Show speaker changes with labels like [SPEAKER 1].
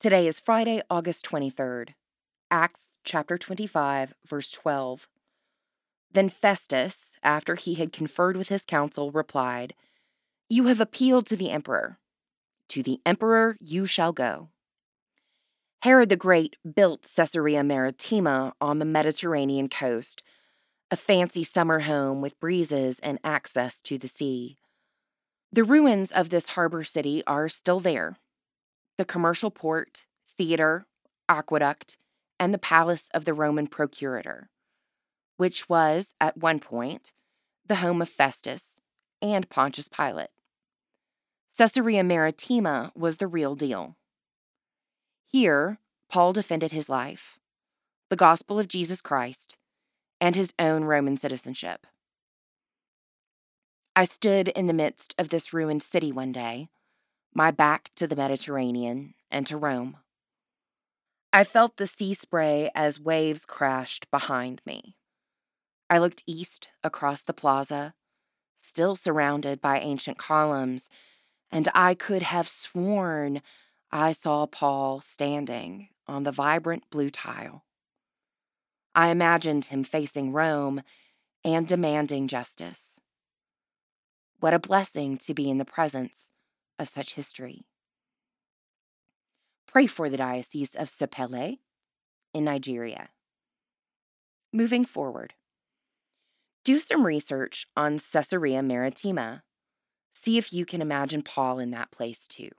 [SPEAKER 1] Today is Friday, August 23rd. Acts chapter 25, verse 12. Then Festus, after he had conferred with his council, replied, You have appealed to the emperor. To the emperor you shall go. Herod the Great built Caesarea Maritima on the Mediterranean coast, a fancy summer home with breezes and access to the sea. The ruins of this harbor city are still there. The commercial port, theater, aqueduct, and the palace of the Roman procurator, which was, at one point, the home of Festus and Pontius Pilate. Caesarea Maritima was the real deal. Here, Paul defended his life, the gospel of Jesus Christ, and his own Roman citizenship. I stood in the midst of this ruined city one day, my back to the Mediterranean and to Rome. I felt the sea spray as waves crashed behind me. I looked east across the plaza, still surrounded by ancient columns, and I could have sworn I saw Paul standing on the vibrant blue tile. I imagined him facing Rome and demanding justice. What a blessing to be in the presence of such history. Pray for the Diocese of Sapele in Nigeria. Moving forward, do some research on Caesarea Maritima. See if you can imagine Paul in that place too.